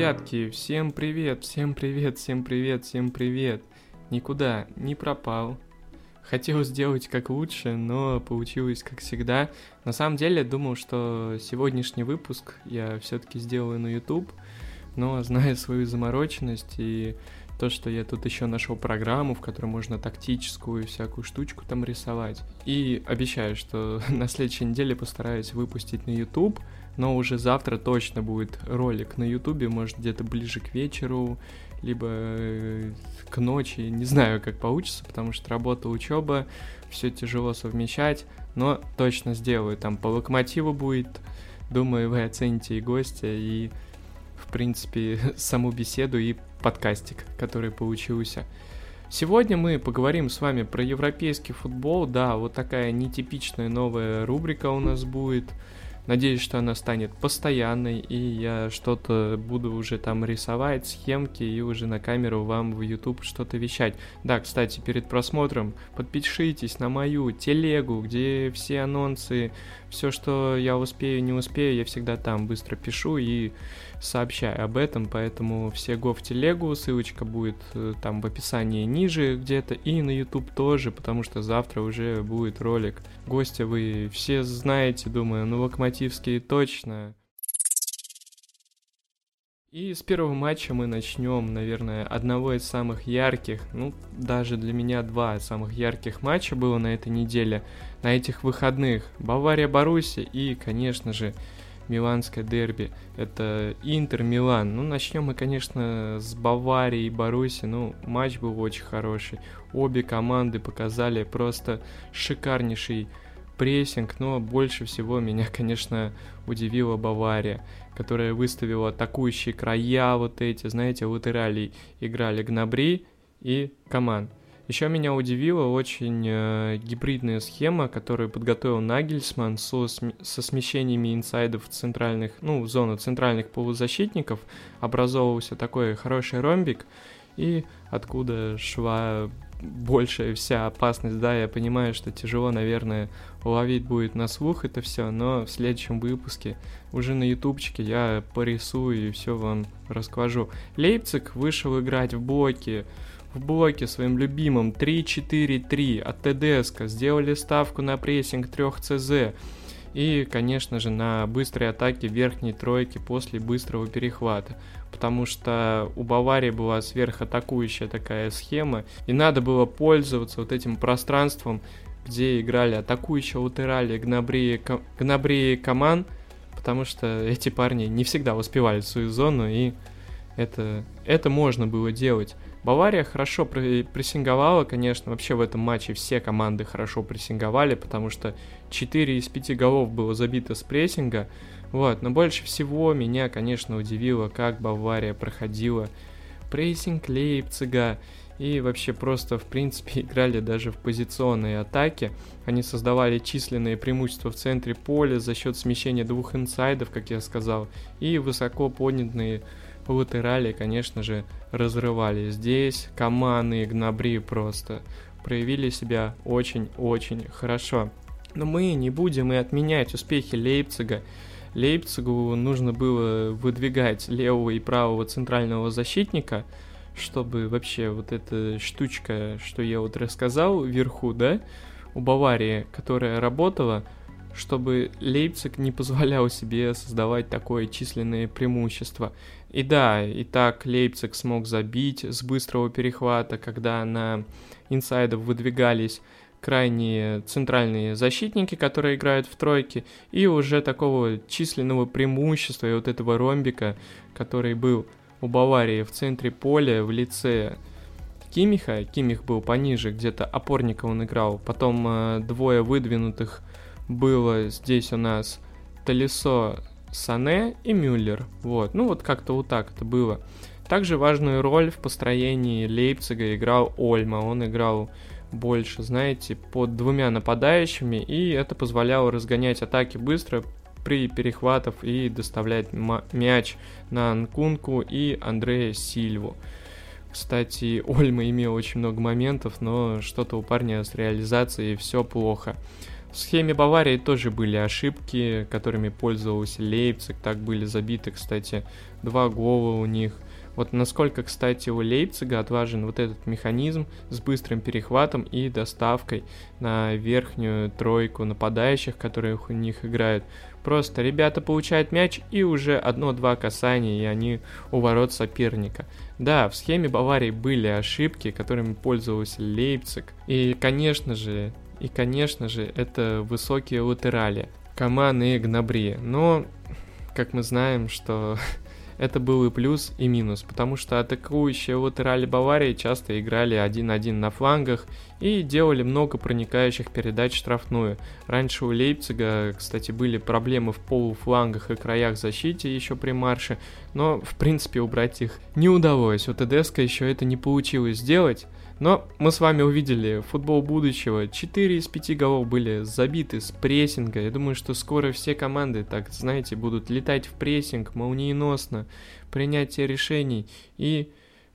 Ребятки, всем привет, всем привет, всем привет, всем привет. Никуда не пропал. Хотел сделать как лучше, но получилось как всегда. На самом деле, думал, что сегодняшний выпуск я все-таки сделаю на YouTube, но зная свою замороченность и то, что я тут еще нашел программу, в которой можно тактическую всякую штучку там рисовать. И обещаю, что на следующей неделе постараюсь выпустить на YouTube, но уже завтра точно будет ролик на YouTube, может где-то ближе к вечеру, либо э, к ночи, не знаю, как получится, потому что работа, учеба, все тяжело совмещать, но точно сделаю. Там по локомотиву будет, думаю, вы оцените и гостя, и в принципе, саму беседу и подкастик, который получился. Сегодня мы поговорим с вами про европейский футбол. Да, вот такая нетипичная новая рубрика у нас будет. Надеюсь, что она станет постоянной, и я что-то буду уже там рисовать, схемки, и уже на камеру вам в YouTube что-то вещать. Да, кстати, перед просмотром подпишитесь на мою телегу, где все анонсы, все, что я успею, не успею, я всегда там быстро пишу и сообщаю об этом, поэтому все го в телегу, ссылочка будет э, там в описании ниже где-то, и на YouTube тоже, потому что завтра уже будет ролик. Гостя вы все знаете, думаю, ну локомотивские точно. И с первого матча мы начнем, наверное, одного из самых ярких, ну, даже для меня два самых ярких матча было на этой неделе, на этих выходных. Бавария-Баруси и, конечно же, миланское дерби. Это Интер-Милан. Ну, начнем мы, конечно, с Баварии и Баруси. Ну, матч был очень хороший. Обе команды показали просто шикарнейший прессинг, но больше всего меня, конечно, удивила Бавария, которая выставила атакующие края вот эти, знаете, латералей играли Гнабри и Команд. Еще меня удивила очень э, гибридная схема, которую подготовил Нагельсман со, со смещениями инсайдов центральных, ну, в зону центральных полузащитников. Образовывался такой хороший ромбик, и откуда шла большая вся опасность, да, я понимаю, что тяжело, наверное, уловить будет на слух это все, но в следующем выпуске уже на ютубчике я порисую и все вам расскажу. Лейпциг вышел играть в блоке, в блоке своим любимым 3-4-3 от ТДСК, сделали ставку на прессинг 3 ЦЗ и, конечно же, на быстрой атаке верхней тройки после быстрого перехвата. Потому что у Баварии была сверхатакующая такая схема, и надо было пользоваться вот этим пространством, где играли атакующие латерали Гнабри, Гнабри и Каман, потому что эти парни не всегда успевали в свою зону, и это, это можно было делать. Бавария хорошо прессинговала, конечно, вообще в этом матче все команды хорошо прессинговали, потому что 4 из 5 голов было забито с прессинга, вот, но больше всего меня, конечно, удивило, как Бавария проходила прессинг Лейпцига, и вообще просто, в принципе, играли даже в позиционные атаки. Они создавали численные преимущества в центре поля за счет смещения двух инсайдов, как я сказал, и высоко поднятые латерали, конечно же, разрывали. Здесь Каманы и Гнабри просто проявили себя очень-очень хорошо. Но мы не будем и отменять успехи Лейпцига. Лейпцигу нужно было выдвигать левого и правого центрального защитника, чтобы вообще вот эта штучка, что я вот рассказал вверху, да, у Баварии, которая работала, чтобы Лейпциг не позволял себе создавать такое численное преимущество. И да, и так Лейпциг смог забить с быстрого перехвата, когда на инсайдов выдвигались крайние центральные защитники, которые играют в тройке, и уже такого численного преимущества и вот этого ромбика, который был у Баварии в центре поля в лице Кимиха. Кимих был пониже, где-то опорника он играл. Потом э, двое выдвинутых было здесь у нас Талисо Сане и Мюллер. Вот, ну вот как-то вот так это было. Также важную роль в построении Лейпцига играл Ольма. Он играл больше, знаете, под двумя нападающими, и это позволяло разгонять атаки быстро при перехватах и доставлять мяч на Анкунку и Андрея Сильву. Кстати, Ольма имел очень много моментов, но что-то у парня с реализацией все плохо. В схеме Баварии тоже были ошибки, которыми пользовался Лейпциг. Так были забиты, кстати, два гола у них. Вот насколько, кстати, у Лейпцига отважен вот этот механизм с быстрым перехватом и доставкой на верхнюю тройку нападающих, которые у них играют. Просто ребята получают мяч и уже одно-два касания, и они у ворот соперника. Да, в схеме Баварии были ошибки, которыми пользовался Лейпциг. И, конечно же, и, конечно же, это высокие латерали. Каман и Гнабри. Но, как мы знаем, что это был и плюс, и минус, потому что атакующие латерали Баварии часто играли 1-1 на флангах и делали много проникающих передач в штрафную. Раньше у Лейпцига, кстати, были проблемы в полуфлангах и краях защиты еще при марше, но, в принципе, убрать их не удалось. У ТДСК еще это не получилось сделать, но мы с вами увидели футбол будущего. 4 из 5 голов были забиты с прессинга. Я думаю, что скоро все команды, так знаете, будут летать в прессинг молниеносно, принятие решений и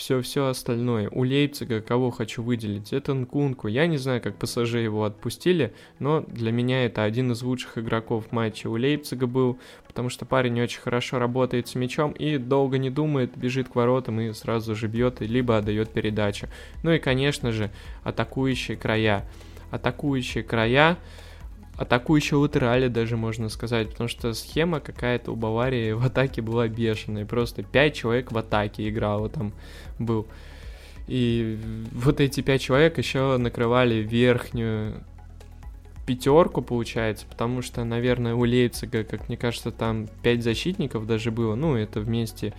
все-все остальное. У Лейпцига кого хочу выделить? Это Нкунку. Я не знаю, как ПСЖ его отпустили, но для меня это один из лучших игроков матча у Лейпцига был, потому что парень очень хорошо работает с мячом и долго не думает, бежит к воротам и сразу же бьет, либо отдает передачу. Ну и, конечно же, атакующие края. Атакующие края атакующие латерали даже можно сказать, потому что схема какая-то у Баварии в атаке была бешеная, просто 5 человек в атаке играло там был. И вот эти 5 человек еще накрывали верхнюю пятерку, получается, потому что, наверное, у Лейпцига, как мне кажется, там 5 защитников даже было, ну, это вместе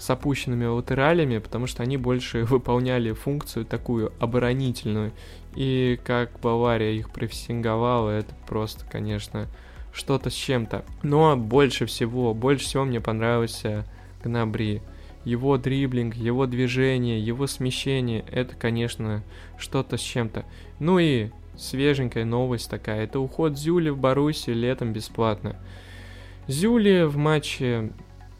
с опущенными латералями, потому что они больше выполняли функцию такую оборонительную. И как Бавария их прессинговала, это просто, конечно, что-то с чем-то. Но больше всего, больше всего мне понравился Гнабри. Его дриблинг, его движение, его смещение, это, конечно, что-то с чем-то. Ну и свеженькая новость такая, это уход Зюли в Баруси летом бесплатно. Зюли в матче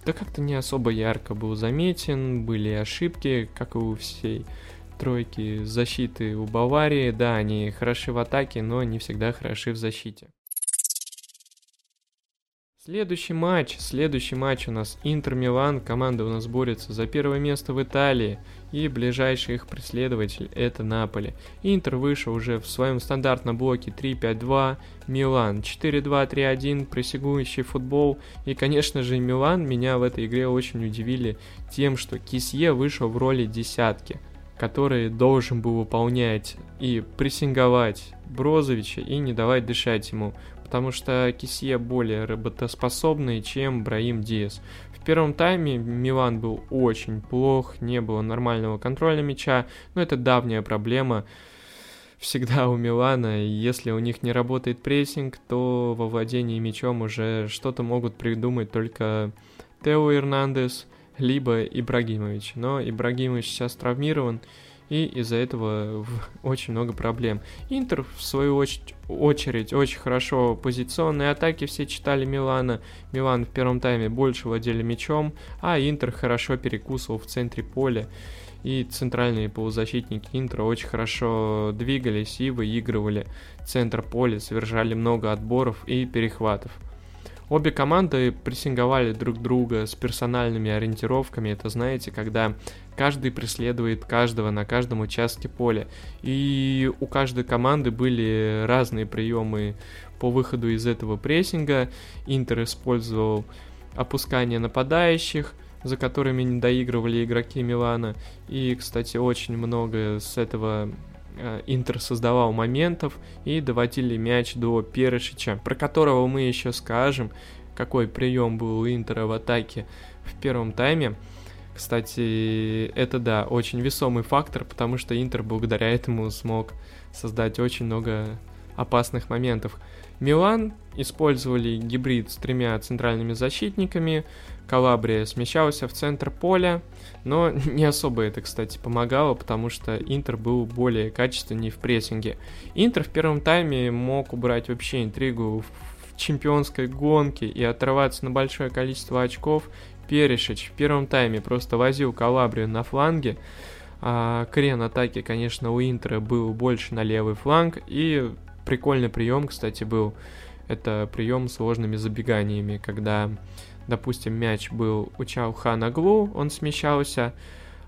да как-то не особо ярко был заметен, были ошибки, как и у всей тройки защиты у Баварии. Да, они хороши в атаке, но не всегда хороши в защите. Следующий матч, следующий матч у нас. Интер Милан, команда у нас борется за первое место в Италии, и ближайший их преследователь это Наполи. Интер вышел уже в своем стандартном блоке. 3-5-2, Милан 4-2-3-1, прессигующий футбол, и конечно же Милан меня в этой игре очень удивили тем, что Кисье вышел в роли десятки, который должен был выполнять и прессинговать Брозовича и не давать дышать ему потому что Кисье более работоспособный, чем Браим Диас. В первом тайме Милан был очень плох, не было нормального контроля мяча, но это давняя проблема всегда у Милана, если у них не работает прессинг, то во владении мячом уже что-то могут придумать только Тео Эрнандес, либо Ибрагимович. Но Ибрагимович сейчас травмирован, и из-за этого очень много проблем. Интер, в свою очередь, очередь, очень хорошо позиционные атаки все читали Милана. Милан в первом тайме больше владели мячом, а Интер хорошо перекусывал в центре поля. И центральные полузащитники Интера очень хорошо двигались и выигрывали центр поля, совершали много отборов и перехватов. Обе команды прессинговали друг друга с персональными ориентировками. Это, знаете, когда каждый преследует каждого на каждом участке поля. И у каждой команды были разные приемы по выходу из этого прессинга. Интер использовал опускание нападающих, за которыми не доигрывали игроки Милана. И, кстати, очень много с этого Интер создавал моментов и доводили мяч до Перешича, про которого мы еще скажем, какой прием был у Интера в атаке в первом тайме. Кстати, это да, очень весомый фактор, потому что Интер благодаря этому смог создать очень много опасных моментов. Милан использовали гибрид с тремя центральными защитниками, Калабрия смещался в центр поля, но не особо это, кстати, помогало, потому что Интер был более качественнее в прессинге. Интер в первом тайме мог убрать вообще интригу в чемпионской гонке и отрываться на большое количество очков. Перешич в первом тайме просто возил Калабрию на фланге, а крен атаки, конечно, у Интера был больше на левый фланг, и прикольный прием, кстати, был. Это прием сложными забеганиями, когда, допустим, мяч был у Чауха на глу, он смещался,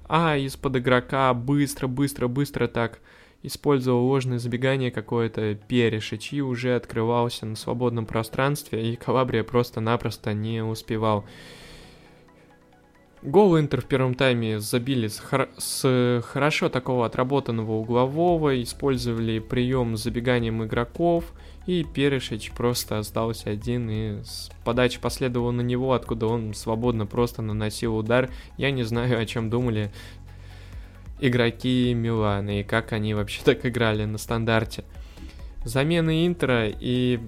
а из-под игрока быстро, быстро, быстро так использовал ложное забегание какое-то Перешич и уже открывался на свободном пространстве, и Калабрия просто-напросто не успевал. Гол Интер в первом тайме забили с, хор- с хорошо такого отработанного углового, использовали прием с забеганием игроков, и Перешич просто остался один, и с подачи последовала на него, откуда он свободно просто наносил удар. Я не знаю, о чем думали игроки Милана и как они вообще так играли на стандарте. Замены Интера и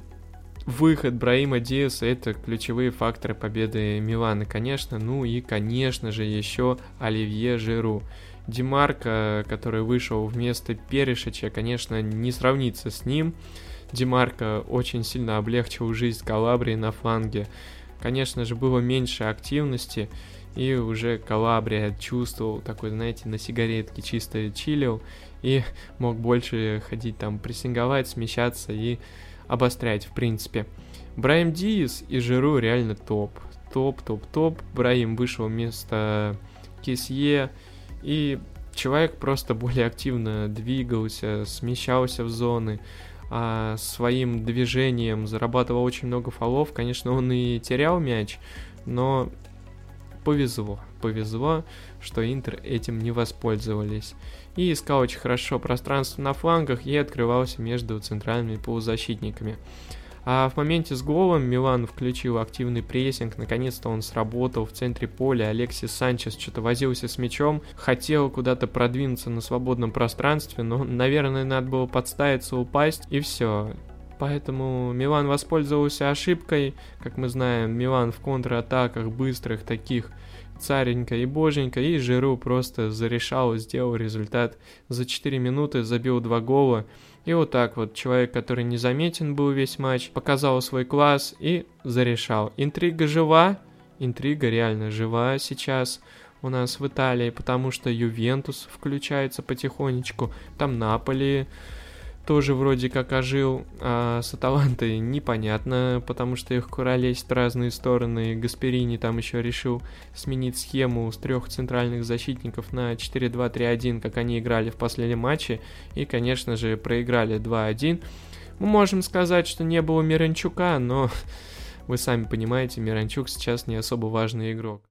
выход Браима Диаса это ключевые факторы победы Милана, конечно. Ну и, конечно же, еще Оливье Жиру. Димарка, который вышел вместо Перешича, конечно, не сравнится с ним. Димарка очень сильно облегчил жизнь Калабрии на фланге. Конечно же, было меньше активности, и уже Калабрия чувствовал такой, знаете, на сигаретке чисто чилил, и мог больше ходить там, прессинговать, смещаться и обострять, в принципе. Брайм Диас и Жиру реально топ. Топ, топ, топ. Брайм вышел вместо Кисье, и человек просто более активно двигался, смещался в зоны, а своим движением зарабатывал очень много фолов. Конечно, он и терял мяч, но повезло. Повезло, что Интер этим не воспользовались. И искал очень хорошо пространство на флангах и открывался между центральными полузащитниками. А в моменте с голом Милан включил активный прессинг, наконец-то он сработал в центре поля, Алексис Санчес что-то возился с мячом, хотел куда-то продвинуться на свободном пространстве, но, наверное, надо было подставиться, упасть, и все. Поэтому Милан воспользовался ошибкой. Как мы знаем, Милан в контратаках быстрых таких царенька и боженька, и Жиру просто зарешал, сделал результат за 4 минуты, забил два гола. И вот так вот человек, который незаметен был весь матч, показал свой класс и зарешал. Интрига жива, интрига реально жива сейчас у нас в Италии, потому что Ювентус включается потихонечку, там Наполи тоже вроде как ожил, а с Аталантой непонятно, потому что их куролесит в разные стороны. Гасперини там еще решил сменить схему с трех центральных защитников на 4-2-3-1, как они играли в последнем матче, и, конечно же, проиграли 2-1. Мы можем сказать, что не было Миранчука, но вы сами понимаете, Миранчук сейчас не особо важный игрок.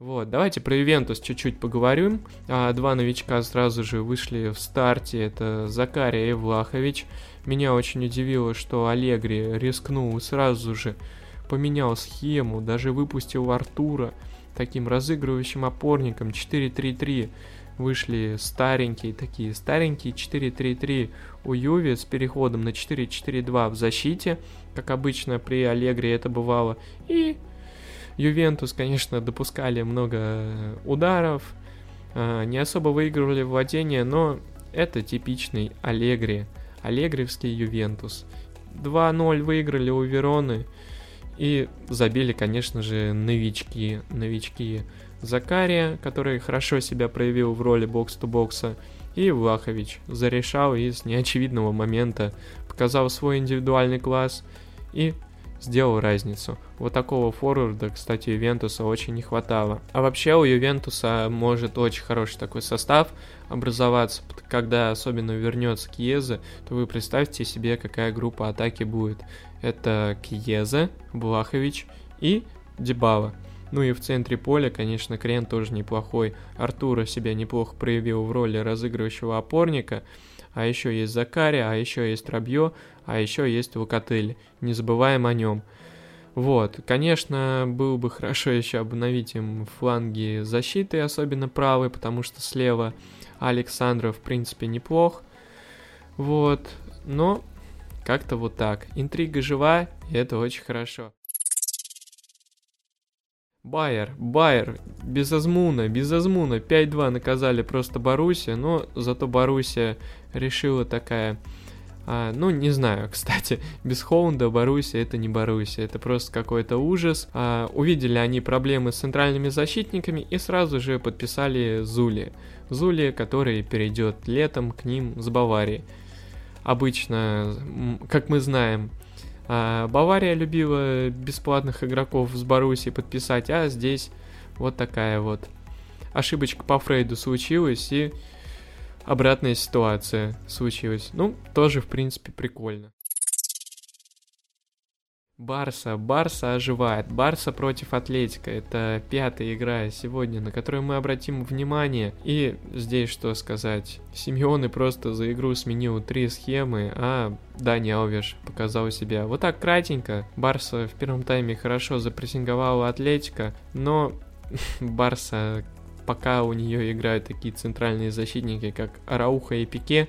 Вот, давайте про Ивентус чуть-чуть поговорим. А, два новичка сразу же вышли в старте, это Закария и Влахович. Меня очень удивило, что Алегри рискнул сразу же поменял схему, даже выпустил Артура таким разыгрывающим опорником 4-3-3. Вышли старенькие такие, старенькие 4-3-3 у Юви с переходом на 4-4-2 в защите, как обычно при Аллегри это бывало. И Ювентус, конечно, допускали много ударов, а, не особо выигрывали владение, но это типичный Аллегри, Аллегриевский Ювентус. 2-0 выиграли у Вероны и забили, конечно же, новички, новички Закария, который хорошо себя проявил в роли бокс-то-бокса, и Влахович зарешал из неочевидного момента, показал свой индивидуальный класс и сделал разницу. Вот такого форварда, кстати, Ювентуса очень не хватало. А вообще у Ювентуса может очень хороший такой состав образоваться, когда особенно вернется Кьеза, то вы представьте себе, какая группа атаки будет. Это Кьеза, Блахович и Дебала. Ну и в центре поля, конечно, Крен тоже неплохой. Артура себя неплохо проявил в роли разыгрывающего опорника а еще есть Закари, а еще есть Рабье, а еще есть Локотель. Не забываем о нем. Вот, конечно, было бы хорошо еще обновить им фланги защиты, особенно правый, потому что слева Александров, в принципе, неплох. Вот, но как-то вот так. Интрига жива, и это очень хорошо. Байер, Байер, без Азмуна, без Азмуна, 5-2 наказали просто Боруссия, но зато Боруссия решила такая, а, ну, не знаю, кстати, без Хоунда Боруссия это не Боруссия, это просто какой-то ужас. А, увидели они проблемы с центральными защитниками и сразу же подписали Зули. Зули, который перейдет летом к ним с Баварии. обычно, как мы знаем, а, Бавария любила бесплатных игроков с Боруссией подписать, а здесь вот такая вот ошибочка по Фрейду случилась, и обратная ситуация случилась. Ну, тоже, в принципе, прикольно. Барса. Барса оживает. Барса против Атлетика. Это пятая игра сегодня, на которую мы обратим внимание. И здесь что сказать. Симеоны просто за игру сменил три схемы, а Дани Алвеш показал себя. Вот так кратенько. Барса в первом тайме хорошо запрессинговала Атлетика, но Барса пока у нее играют такие центральные защитники, как Арауха и Пике,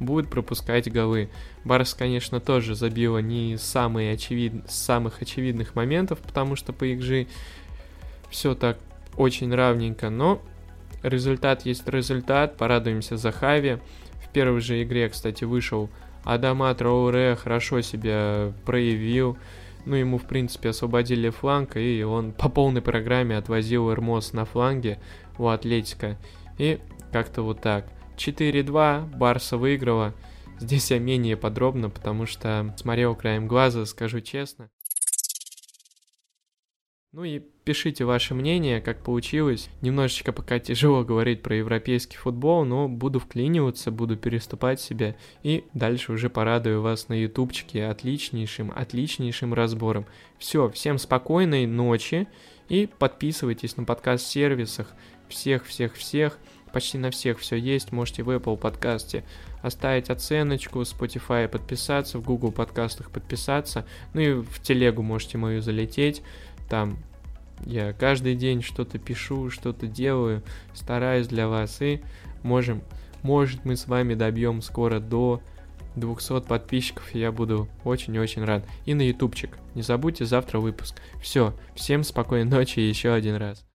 будет пропускать голы. Барс, конечно, тоже забила не самые очевид... самых очевидных моментов, потому что по XG все так очень равненько, но результат есть результат, порадуемся за Хави. В первой же игре, кстати, вышел Адама Трауре, хорошо себя проявил, ну, ему, в принципе, освободили фланг, и он по полной программе отвозил Эрмос на фланге у Атлетика. И как-то вот так. 4-2, Барса выиграла. Здесь я менее подробно, потому что смотрел краем глаза, скажу честно. Ну и пишите ваше мнение, как получилось. Немножечко пока тяжело говорить про европейский футбол, но буду вклиниваться, буду переступать себя и дальше уже порадую вас на ютубчике отличнейшим, отличнейшим разбором. Все, всем спокойной ночи и подписывайтесь на подкаст-сервисах всех-всех-всех почти на всех все есть. Можете в Apple подкасте оставить оценочку, Spotify подписаться, в Google подкастах подписаться. Ну и в телегу можете мою залететь. Там я каждый день что-то пишу, что-то делаю, стараюсь для вас. И можем, может мы с вами добьем скоро до 200 подписчиков, я буду очень-очень рад. И на ютубчик. Не забудьте завтра выпуск. Все, всем спокойной ночи еще один раз.